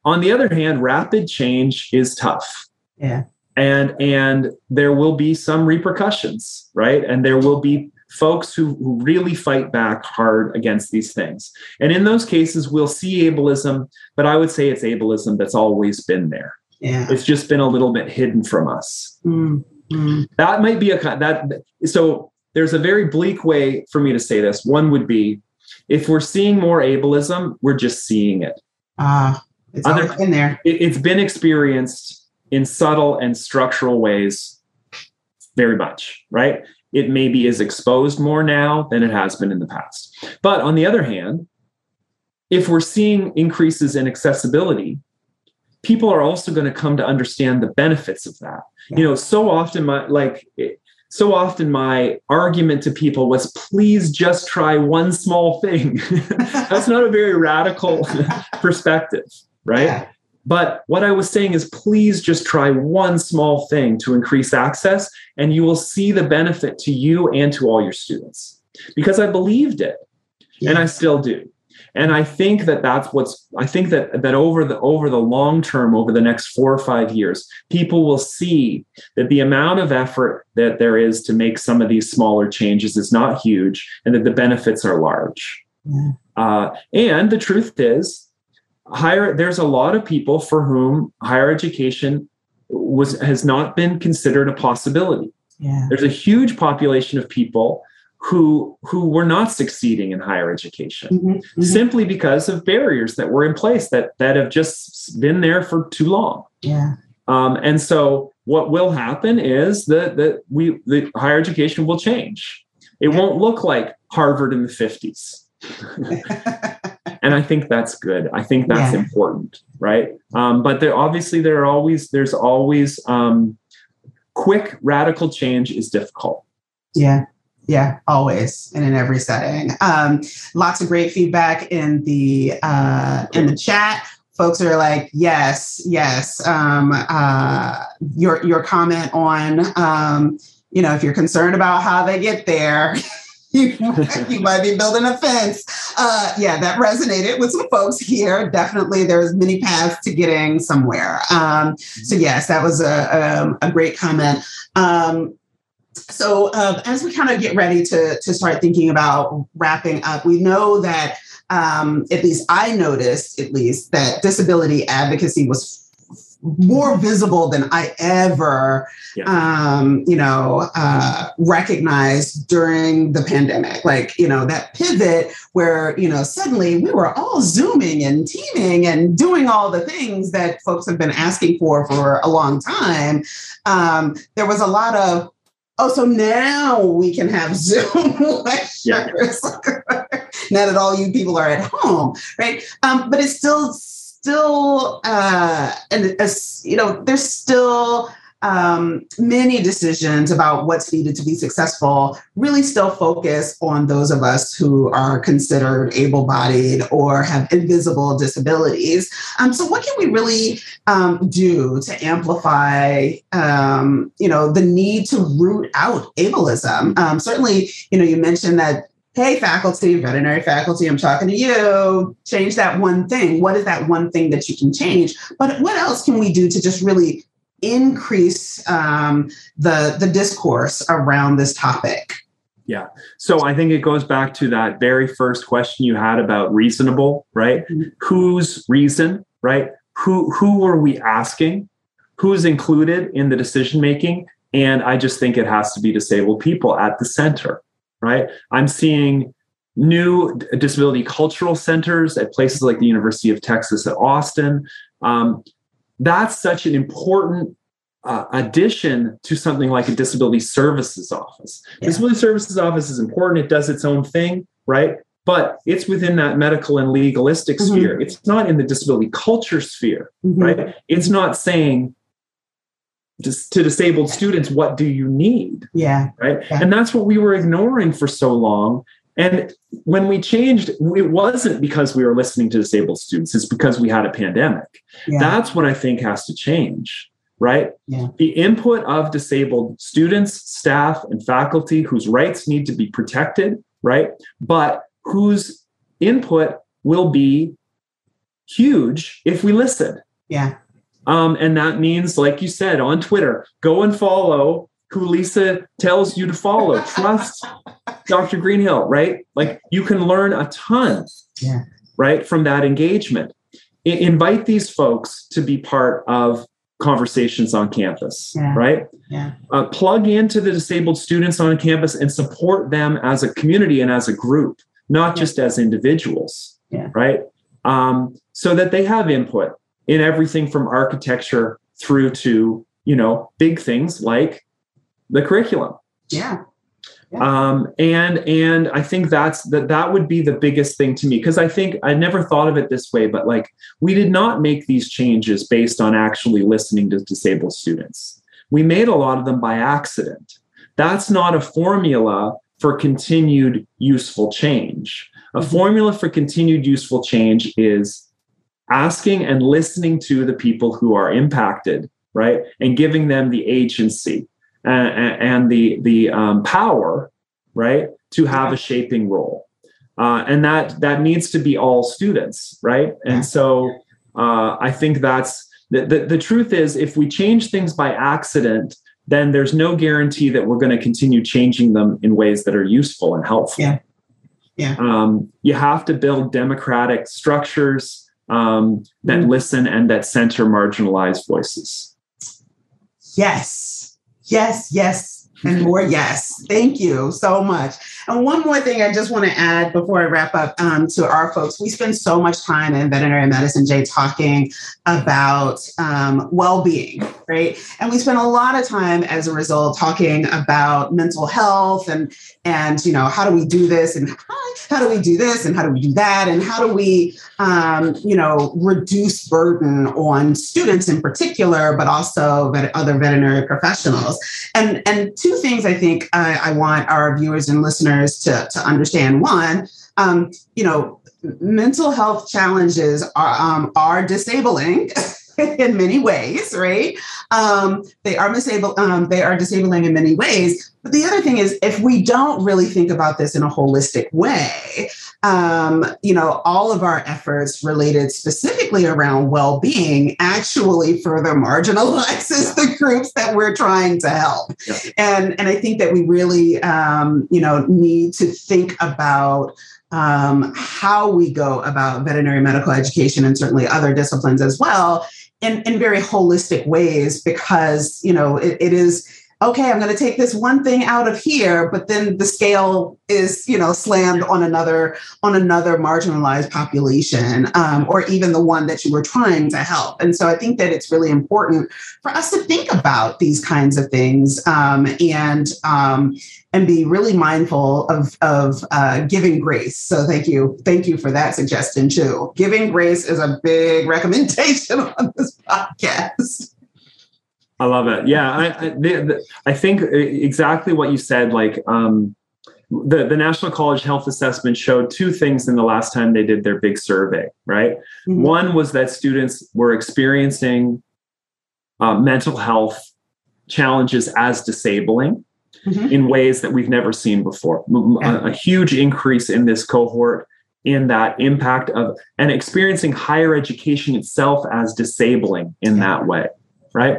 On the other hand, rapid change is tough Yeah. and and there will be some repercussions right and there will be folks who, who really fight back hard against these things. And in those cases we'll see ableism but i would say it's ableism that's always been there. Yeah. it's just been a little bit hidden from us. Mm, mm, that might be a that so there's a very bleak way for me to say this. One would be if we're seeing more ableism we're just seeing it. Ah, it's Other- been there. it, it's been experienced in subtle and structural ways very much right it maybe is exposed more now than it has been in the past. But on the other hand if we're seeing increases in accessibility people are also going to come to understand the benefits of that. You know so often my like so often my argument to people was please just try one small thing. That's not a very radical perspective right? Yeah. But what I was saying is, please just try one small thing to increase access, and you will see the benefit to you and to all your students. Because I believed it, and I still do. And I think that that's what's. I think that that over the over the long term, over the next four or five years, people will see that the amount of effort that there is to make some of these smaller changes is not huge, and that the benefits are large. Yeah. Uh, and the truth is, higher there's a lot of people for whom higher education was has not been considered a possibility Yeah. there's a huge population of people who who were not succeeding in higher education Mhm, mhm. simply because of barriers that were in place that that have just been there for too long Yeah. um, and so what will happen is that that we the higher education will change it won't look like harvard in the 50s and i think that's good i think that's Yeah. important right um, but there obviously there are always there's always um, quick radical change is difficult Yeah. Yeah, always and in every setting. Um, lots of great feedback in the uh, in the chat. Folks are like, yes, yes. Um, uh, your your comment on, um, you know, if you're concerned about how they get there, you, might be building a fence. Uh, yeah, that resonated with some folks here. Definitely, there's many paths to getting somewhere. Um, so yes, that was a, um, a great comment. Um, so uh, as we kind of get ready to to start thinking about wrapping up, we know that um, at least I noticed, at least that disability advocacy was more visible than I ever, yeah. um, you know, uh, recognized during the pandemic. Like, you know, that pivot where, you know, suddenly we were all Zooming and teaming and doing all the things that folks have been asking for for a long time. Um, there was a lot of, oh, so now we can have Zoom lectures. Now that all you people are at home, right? Um, but it's still still uh, and you know, there's still um, many decisions about what's needed to be successful really still focus on those of us who are considered able bodied or have invisible disabilities. Um, so, what can we really um, do to amplify, um, you know, the need to root out ableism? Um, certainly, you know, you mentioned that hey, faculty, veterinary faculty, I'm talking to you. Change that one thing. What is that one thing that you can change? But what else can we do to just really increase um, the the discourse around this topic? Yeah. So I think it goes back to that very first question you had about reasonable, right? Mm-hmm. Whose reason, right? Who who are we asking? Who's included in the decision making? And I just think it has to be disabled people at the center right? I'm seeing new disability cultural centers at places like the University of Texas at Austin. Um, that's such an important uh, addition to something like a disability services office. Yeah. Disability services office is important. It does its own thing, right? But it's within that medical and legalistic mm-hmm. sphere. It's not in the disability culture sphere, mm-hmm. right? It's not saying, just to disabled students what do you need? Yeah. Right? Yeah. and that's what we were ignoring for so long. And when we changed it wasn't because we were listening to disabled students it's because we had a pandemic. Yeah. that's what i think has to change right? Yeah. the input of disabled students staff and faculty whose rights need to be protected right? But whose input will be huge if we listen. Yeah um, and that means, like you said, on Twitter, go and follow who Lisa tells you to follow. Trust Dr. Greenhill, right? Like you can learn a ton, yeah. right, from that engagement. I- invite these folks to be part of conversations on campus, yeah. right? Yeah. Uh, plug into the disabled students on campus and support them as a community and as a group, not yeah. just as individuals, yeah. right? Um, so that they have input in everything from architecture through to you know big things like the curriculum. Yeah, yeah. Um, and and i think that's that that would be the biggest thing to me because i think i never thought of it this way but like we did not make these changes based on actually listening to disabled students. We made a lot of them by accident. That's not a formula for continued useful change. A mm-hmm. formula for continued useful change is asking and listening to the people who are impacted, right, and giving them the agency and, and the the um, power, right, to have a shaping role, uh, and that that needs to be all students, right, and so uh, I think that's the, the the truth is if we change things by accident then there's no guarantee that we're going to continue changing them in ways that are useful and helpful. Yeah. Yeah. Um, you have to build democratic structures um, that mm listen and that center marginalized voices. Yes, yes, yes, and more yes. Thank you so much. And one more thing I just want to add before I wrap up um, to our folks. We spend so much time in veterinary medicine, Jay, talking about um, well being, right? And we spend a lot of time as a result talking about mental health and, and you know, how do we do this and how do we do this and how do we do that and how do we, um, you know, reduce burden on students in particular, but also vet- other veterinary professionals. And, and two things I think I, I want our viewers and listeners to, to understand. One, um, you know, mental health challenges are, um, are disabling. in many ways, right? Um, they are disable, um, they are disabling in many ways. But the other thing is, if we don't really think about this in a holistic way, um, you know, all of our efforts related specifically around well-being actually further marginalizes the groups that we're trying to help. Yeah. And and I think that we really, um, you know, need to think about um, how we go about veterinary medical education and certainly other disciplines as well in, in very holistic ways because you know it, it is okay, I'm going to take this one thing out of here, but then the scale is, you know, slammed on another on another marginalized population, um, or even the one that you were trying to help. And so I think that it's really important for us to think about these kinds of things um, and um, and be really mindful of of uh, giving grace. So thank you, thank you for that suggestion too. Giving grace is a big recommendation on this podcast. I love it. Yeah, I I, the, I think exactly what you said. Like um, the the National College Health Assessment showed two things in the last time they did their big survey. Right, mm-hmm. one was that students were experiencing uh, mental health challenges as disabling mm-hmm. in ways that we've never seen before. A, a huge increase in this cohort in that impact of and experiencing higher education itself as disabling in that way right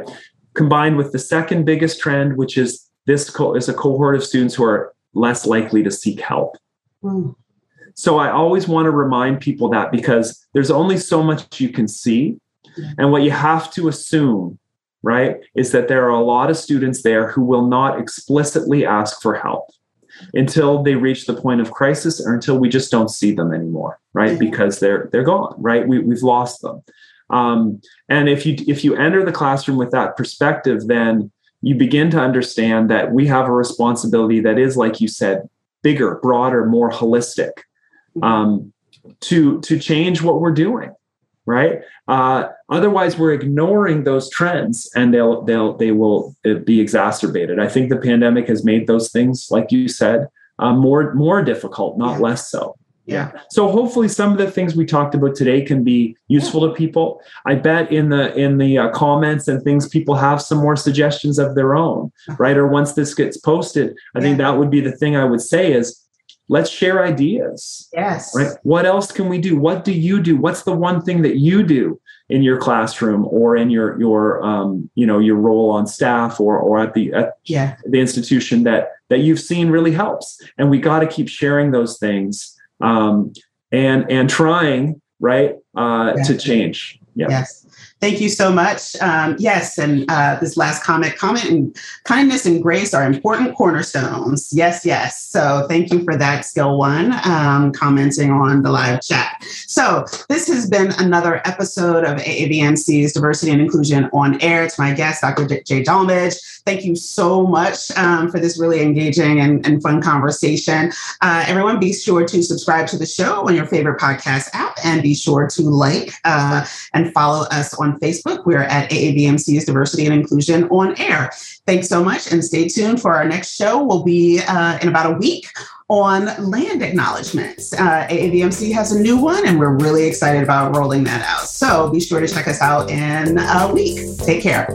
combined with the second biggest trend, which is this co- is a cohort of students who are less likely to seek help. Mm. So I always want to remind people that because there's only so much you can see. And what you have to assume, right, is that there are a lot of students there who will not explicitly ask for help until they reach the point of crisis or until we just don't see them anymore, right? Because they're they're gone, right? We, we've lost them. Um, and if you if you enter the classroom with that perspective, then you begin to understand that we have a responsibility that is, like you said, bigger, broader, more holistic, um, to to change what we're doing. Right. Uh, otherwise, we're ignoring those trends, and they'll they'll they will uh, be exacerbated. I think the pandemic has made those things, like you said, uh, more more difficult, not less so. Yeah. So hopefully some of the things we talked about today can be useful to people. I bet in the in the uh, comments and things people have some more suggestions of their own, right? Or once this gets posted, I yeah. think that would be the thing I would say is let's share ideas. Yes. Right? What else can we do? What do you do? What's the one thing that you do in your classroom or in your your um, you know, your role on staff or or at the at yeah. the institution that that you've seen really helps. And we got to keep sharing those things um, and and trying right uh, yeah. to change. Yeah. Yes. Thank you so much. Um, yes, and uh, this last comment, comment and kindness and grace are important cornerstones. Yes, yes. So thank you for that, skill one, um, commenting on the live chat. So this has been another episode of AAVMC's Diversity and Inclusion on Air. It's my guest, Dr. Jay Dolmage. Thank you so much um, for this really engaging and, and fun conversation. Uh, everyone, be sure to subscribe to the show on your favorite podcast app and be sure to like uh, and follow us on Facebook. We're at AAVMC's Diversity and Inclusion on Air. Thanks so much and stay tuned for our next show. We'll be uh, in about a week on land acknowledgments. Uh, AAVMC has a new one, and we're really excited about rolling that out. So be sure to check us out in a week. Take care.